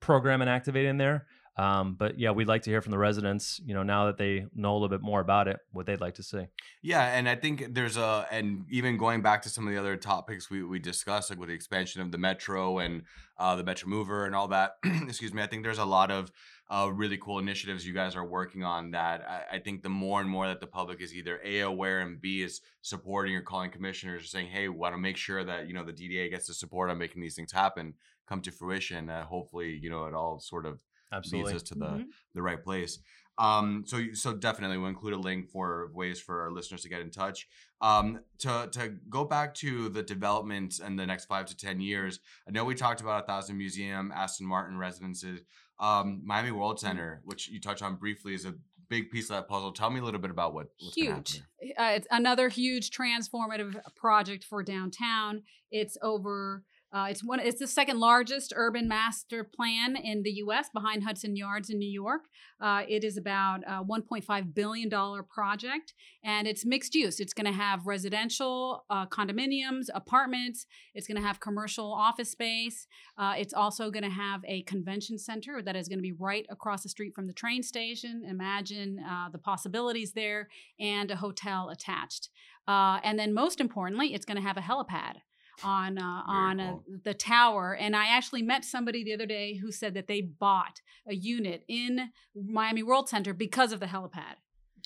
program and activate in there. Um, but yeah, we'd like to hear from the residents, you know, now that they know a little bit more about it, what they'd like to see. Yeah, and I think there's a, and even going back to some of the other topics we, we discussed, like with the expansion of the metro and uh, the Metro Mover and all that. excuse me. I think there's a lot of uh, really cool initiatives you guys are working on that I, I, think the more and more that the public is either a aware and b is supporting or calling commissioners or saying, hey, we want to make sure that you know the DDA gets the support on making these things happen come to fruition. Uh, hopefully, you know, it all sort of Absolutely. leads us to the Mm-hmm. the right place. Um, so so definitely we'll include a link for ways for our listeners to get in touch. Um, to to go back to the development in the next five to ten years, I know we talked about a thousand museum, Aston Martin residences, um, Miami World Mm-hmm. Center, which you touched on briefly, is a big piece of that puzzle. Tell me a little bit about what what's gonna huge. Uh, it's another huge transformative project for downtown. It's over. Uh, it's one. It's the second largest urban master plan in the U.S. behind Hudson Yards in New York. Uh, it is about a 1.5 billion dollar project, and it's mixed use. It's going to have residential, uh, condominiums, apartments. It's going to have commercial office space. Uh, it's also going to have a convention center that is going to be right across the street from the train station. Imagine uh, the possibilities there, and a hotel attached. Uh, and then, most importantly, it's going to have a helipad on uh, on uh, cool. the tower. And I actually met somebody the other day who said that they bought a unit in Miami World Center because of the helipad.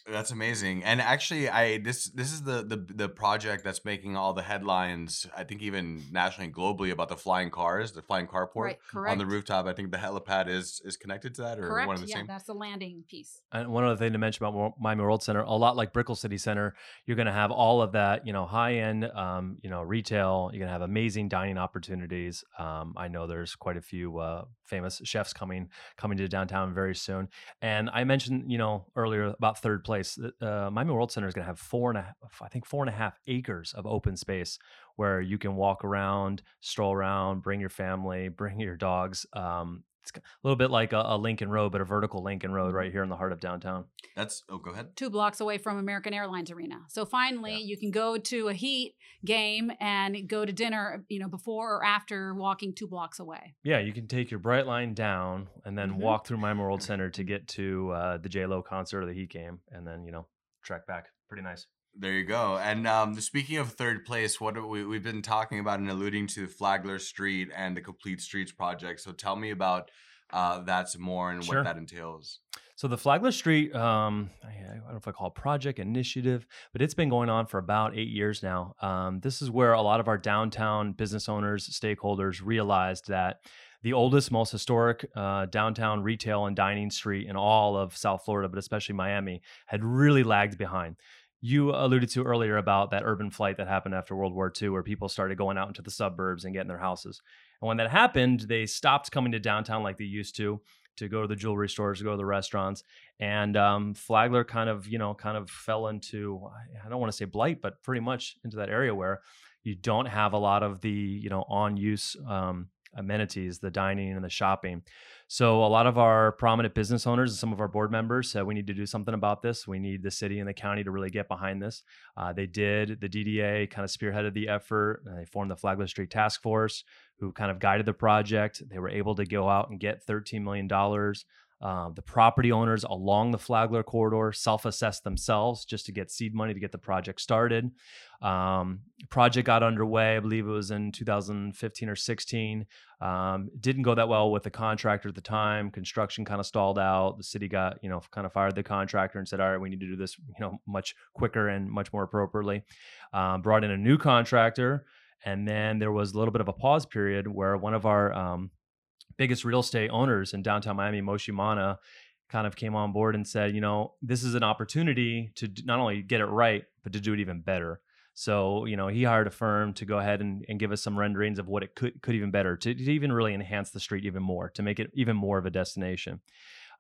That's amazing. And actually, I this this is the the the project that's making all the headlines. I think even nationally and globally about the flying cars, the flying carport right, correct. on the rooftop. I think the helipad is is connected to that, or Correct. one of the yeah, same. that's the landing piece. And one other thing to mention about Miami World Center, a lot like Brickell City Center, you're going to have all of that, you know, high end, um, you know, retail. You're going to have amazing dining opportunities. Um, I know there's quite a few uh, famous chefs coming coming to downtown very soon. And I mentioned, you know, earlier about third place. Uh, Miami World Center is going to have four and a, half- I think four and a half acres of open space where you can walk around, stroll around, bring your family, bring your dogs. Um, it's a little bit like a, a Lincoln Road, but a vertical Lincoln Road right here in the heart of downtown. That's oh, go ahead. Two blocks away from American Airlines Arena. So finally, Yeah. you can go to a Heat game and go to dinner, you know, before or after walking two blocks away. Yeah, you can take your Brightline down and then Mhm. walk through Miami World Center to get to uh, the J Lo concert or the Heat game, and then you know trek back. Pretty nice. There you go. And um, speaking of third place, what we we've been talking about and alluding to Flagler Street and the Complete Streets project. So tell me about uh, that some more and Sure. what that entails. So the Flagler Street, um, I, I don't know if I call it project initiative, but it's been going on for about eight years now. Um, this is where a lot of our downtown business owners, stakeholders realized that the oldest, most historic uh, downtown retail and dining street in all of South Florida, but especially Miami, had really lagged behind. You alluded to earlier about that urban flight that happened after World War II, where people started going out into the suburbs and getting their houses. And when that happened, they stopped coming to downtown like they used to to go to the jewelry stores, to go to the restaurants, and um, Flagler kind of, you know, kind of fell into I don't want to say blight, but pretty much into that area where you don't have a lot of the you know on use um, amenities, the dining and the shopping. So a lot of our prominent business owners and some of our board members said we need to do something about this. We need the city and the county to really get behind this. Uh, they did. The DDA kind of spearheaded the effort. They formed the Flagler Street Task Force, who kind of guided the project. They were able to go out and get $13 million. Uh, the property owners along the Flagler corridor self-assessed themselves just to get seed money to get the project started. Um, project got underway, I believe it was in 2015 or 16. Um, didn't go that well with the contractor at the time. Construction kind of stalled out. The city got, you know, kind of fired the contractor and said, "All right, we need to do this, you know, much quicker and much more appropriately." Um, brought in a new contractor, and then there was a little bit of a pause period where one of our um, biggest real estate owners in downtown Miami, Moishe Mana, kind of came on board and said, you know, this is an opportunity to not only get it right, but to do it even better. So, you know, he hired a firm to go ahead and, and give us some renderings of what it could could even better, to, to even really enhance the street even more, to make it even more of a destination.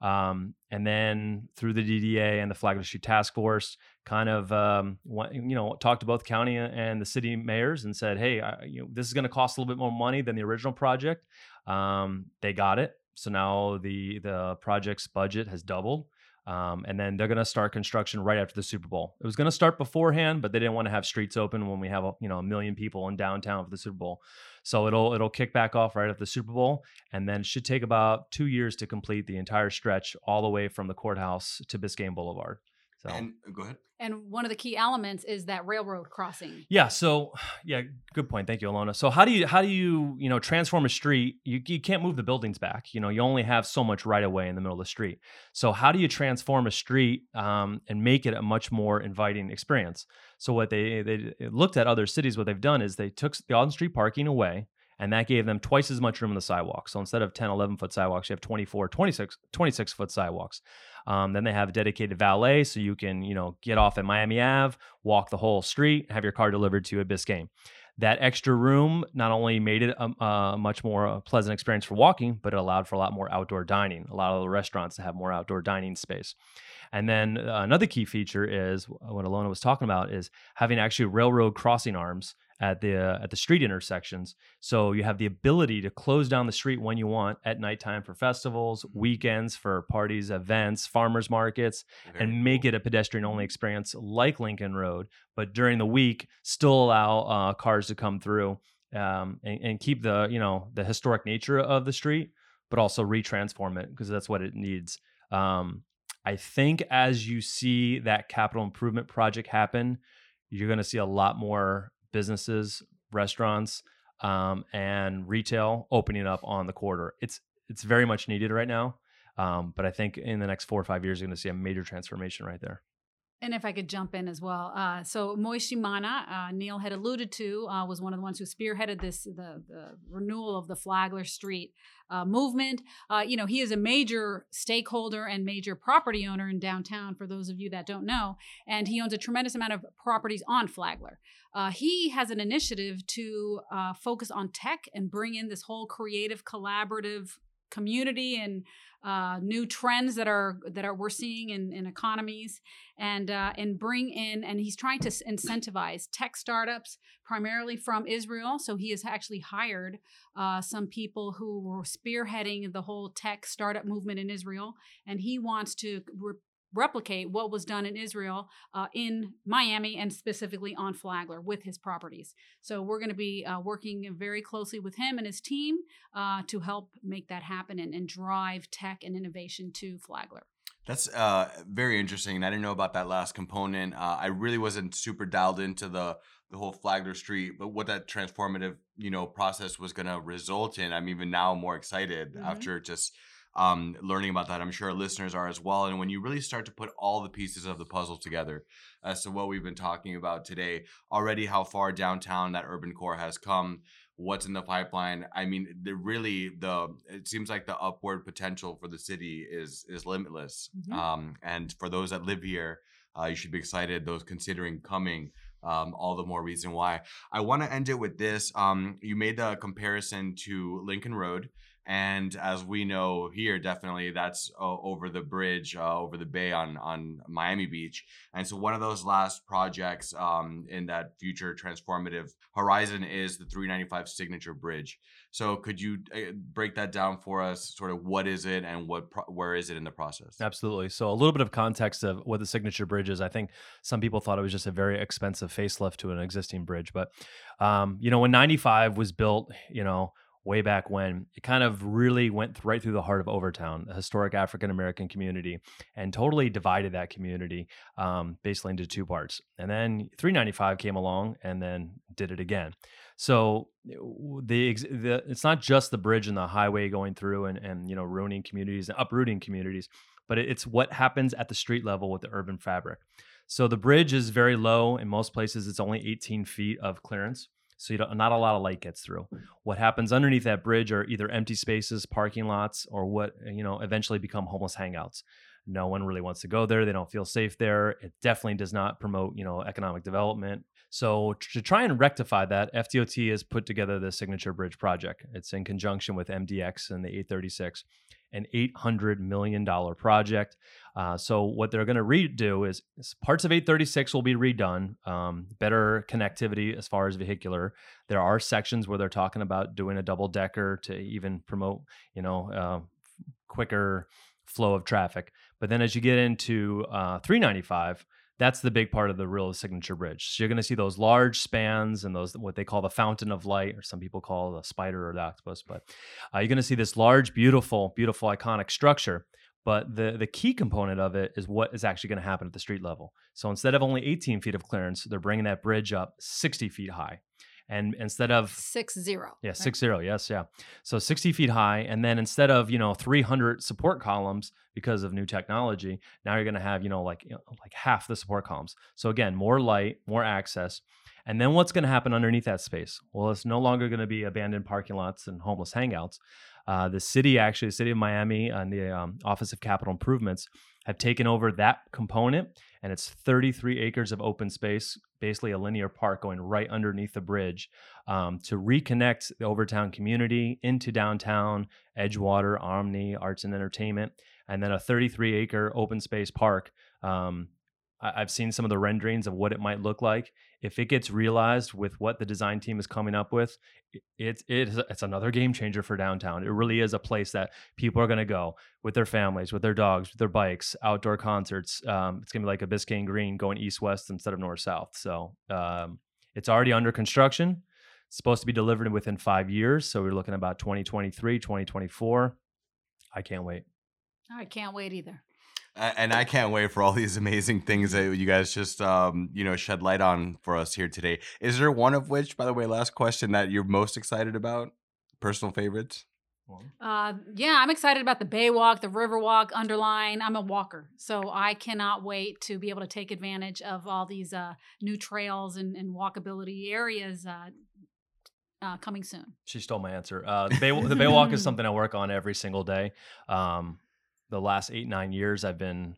Um, and then through the DDA and the Flagler Street Task Force, kind of um, you know talked to both county and the city mayors and said, hey, I, you know, this is going to cost a little bit more money than the original project. Um, they got it, so now the the project's budget has doubled. Um, and then they're going to start construction right after the Super Bowl. It was going to start beforehand, but they didn't want to have streets open when we have a, you know a million people in downtown for the Super Bowl. So it'll it'll kick back off right after the Super Bowl, and then it should take about two years to complete the entire stretch all the way from the courthouse to Biscayne Boulevard. So and go ahead. And one of the key elements is that railroad crossing. Yeah. So, yeah, good point. Thank you, Ilona. So, how do you how do you you know transform a street? You you can't move the buildings back. You know, you only have so much right away in the middle of the street. So, how do you transform a street um, and make it a much more inviting experience? So, what they they looked at other cities. What they've done is they took the on street parking away and that gave them twice as much room on the sidewalk. So instead of 10, 11 foot sidewalks, you have 24, 26, 26 foot sidewalks. Um, then they have dedicated valet, so you can, you know, get off at Miami Ave, walk the whole street, have your car delivered to a Biscayne. That extra room not only made it a, a much more uh, pleasant experience for walking, but it allowed for a lot more outdoor dining. A lot of the restaurants to have more outdoor dining space. And then uh, another key feature is what Ilona was talking about is having actually railroad crossing arms at the uh, at the street intersections. So you have the ability to close down the street when you want at nighttime for festivals, mm-hmm. weekends for parties, events, farmers markets, Very and make cool. it a pedestrian only experience like Lincoln Road. But during the week, still allow uh, cars to come through um, and, and keep the you know the historic nature of the street, but also retransform it because that's what it needs. Um, I think as you see that capital improvement project happen, you're going to see a lot more businesses, restaurants, um, and retail opening up on the corridor. It's it's very much needed right now. Um, but I think in the next four or five years, you're going to see a major transformation right there. And if I could jump in as well, uh, so Moishe Mana, uh, Neil had alluded to, uh, was one of the ones who spearheaded this the, the renewal of the Flagler Street uh, movement. Uh, you know, he is a major stakeholder and major property owner in downtown. For those of you that don't know, and he owns a tremendous amount of properties on Flagler. Uh, he has an initiative to focus on tech and bring in this whole creative, collaborative community and uh, new trends that are that are we're seeing in, in economies and uh, and bring in and he's trying to incentivize tech startups primarily from Israel. So he has actually hired uh, some people who were spearheading the whole tech startup movement in Israel, and he wants to re- replicate what was done in Israel uh, in Miami and specifically on Flagler with his properties. So we're going to be uh, working very closely with him and his team uh, to help make that happen and, and, drive tech and innovation to Flagler. That's uh, very interesting. I didn't know about that last component. Uh, I really wasn't super dialed into the the whole Flagler Street, but what that transformative you know process was going to result in. I'm even now more excited mm-hmm. after just um, learning about that. I'm sure listeners are as well. And when you really start to put all the pieces of the puzzle together as to what we've been talking about today, already how far downtown that urban core has come, what's in the pipeline. I mean, the really the it seems like the upward potential for the city is is limitless. Mhm. Um, and for those that live here, uh, you should be excited. Those considering coming, um, all the more reason why. I want to end it with this. Um, you made the comparison to Lincoln Road. And as we know here, definitely that's uh, over the bridge, uh, over the bay on on Miami Beach. And so one of those last projects um, in that future transformative horizon is the 395 Signature Bridge. So could you uh, break that down for us? Sort of what is it and what pro- where is it in the process? Absolutely. So a little bit of context of what the signature bridge is. I think some people thought it was just a very expensive facelift to an existing bridge, but um, you know, when 95 was built, you know, way back when, it kind of really went right through the heart of Overtown, a historic African American community, and totally divided that community um, basically into two parts. And then 395 came along and then did it again. So the, the it's not just the bridge and the highway going through and and you know ruining communities and uprooting communities, but it's what happens at the street level with the urban fabric. So the bridge is very low. In most places, it's only 18 feet of clearance. So you don't, not a lot of light gets through. Hmm. What happens underneath that bridge are either empty spaces, parking lots, or what you know eventually become homeless hangouts. No one really wants to go there. They don't feel safe there. It definitely does not promote you know economic development. So to try and rectify that, FDOT has put together the Signature Bridge project. It's in conjunction with MDX and the 836, an $800 million project. Uh, so what they're going to redo is, is parts of 836 will be redone, um, better connectivity as far as vehicular. There are sections where they're talking about doing a double decker to even promote, you know, uh, quicker flow of traffic. But then as you get into uh, 395, that's the big part of the real signature bridge. So you're going to see those large spans and those what they call the fountain of light, or some people call the spider or the octopus. But uh, you're going to see this large, beautiful, beautiful, iconic structure. But the the key component of it is what is actually going to happen at the street level. So instead of only 18 feet of clearance, they're bringing that bridge up 60 feet high. And instead of Six zero. yeah, six zero. Yes, yeah. So sixty feet high, and then instead of you know three hundred support columns because of new technology, now you're going to have you know like you know, like half the support columns. So again, more light, more access, and then what's going to happen underneath that space? Well, it's no longer going to be abandoned parking lots and homeless hangouts. Uh, the city, actually, the city of Miami and the um, Office of Capital Improvements have taken over that component, and it's 33 acres of open space, basically a linear park going right underneath the bridge um, to reconnect the Overtown community into downtown, Edgewater, Omni, Arts and Entertainment, and then a 33 acre open space park. Um, I- I've seen some of the renderings of what it might look like. If it gets realized with what the design team is coming up with, it's it's it's another game changer for downtown. It really is a place that people are going to go with their families, with their dogs, with their bikes, outdoor concerts. Um, it's going to be like a Biscayne Green going east west instead of north south. So um, it's already under construction. It's supposed to be delivered within five years. So we're looking about 2023, 2024. I can't wait. I can't wait either. A- and I can't wait for all these amazing things that you guys just um, you know shed light on for us here today. Is there one of which, by the way, last question that you're most excited about? Personal favorites? Uh, yeah, I'm excited about the Baywalk, the Riverwalk, Underline. I'm a walker, so I cannot wait to be able to take advantage of all these uh, new trails and, and walkability areas uh, uh, coming soon. She stole my answer. Uh, the, Bay, the Baywalk is something I work on every single day. Um, the last eight, nine years, I've been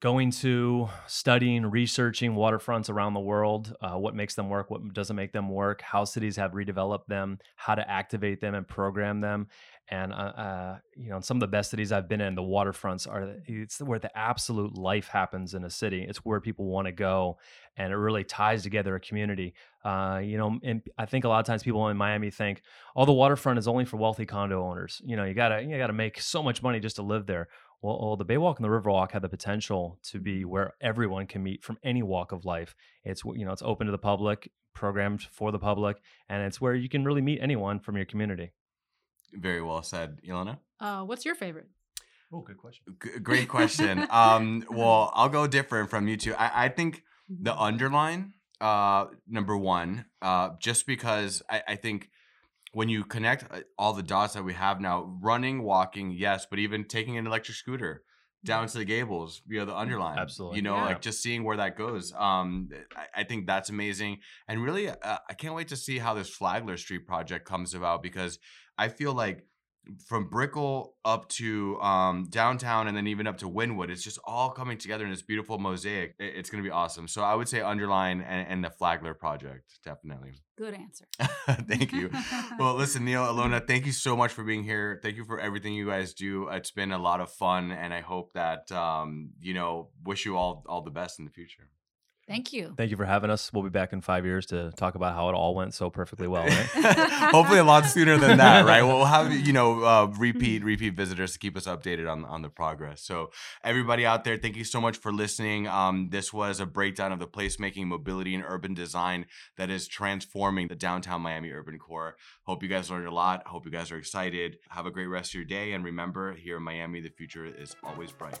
going to studying, researching waterfronts around the world, uh, what makes them work, what doesn't make them work, how cities have redeveloped them, how to activate them and program them. And, uh, uh, you know, some of the best cities I've been in, the waterfronts are, it's where the absolute life happens in a city. It's where people want to go and it really ties together a community. Uh, you know, and I think a lot of times people in Miami think, "Oh, the waterfront is only for wealthy condo owners." You know, you gotta you gotta make so much money just to live there. Well, well, the Baywalk and the Riverwalk have the potential to be where everyone can meet from any walk of life. It's you know, it's open to the public, programmed for the public, and it's where you can really meet anyone from your community. Very well said, Ilona. Uh, what's your favorite? Oh, good question. G- great question. um, well, I'll go different from you two. I, I think the underline uh number one uh just because I, I think when you connect uh, all the dots that we have now running walking yes but even taking an electric scooter down to the gables, you know, the underline. Absolutely. You know, Yeah. like just seeing where that goes. Um, I, I think that's amazing. And really, uh, I can't wait to see how this Flagler Street project comes about because I feel like from Brickell up to um, downtown and then even up to Wynwood, it's just all coming together in this beautiful mosaic. It- it's going to be awesome. So I would say underline and, and the Flagler project, definitely. Good answer. Thank you. Well, listen, Neil, Ilona, thank you so much for being here. Thank you for everything you guys do. It's been a lot of fun, and I hope that um, you know, wish you all all the best in the future. Thank you. Thank you for having us. We'll be back in five years to talk about how it all went so perfectly well. Right? Hopefully, a lot sooner than that, right? We'll have you know uh, repeat repeat visitors to keep us updated on on the progress. So, everybody out there, thank you so much for listening. Um, this was a breakdown of the placemaking, mobility, and urban design that is transforming the downtown Miami urban core. Hope you guys learned a lot. Hope you guys are excited. Have a great rest of your day, and remember, here in Miami, the future is always bright.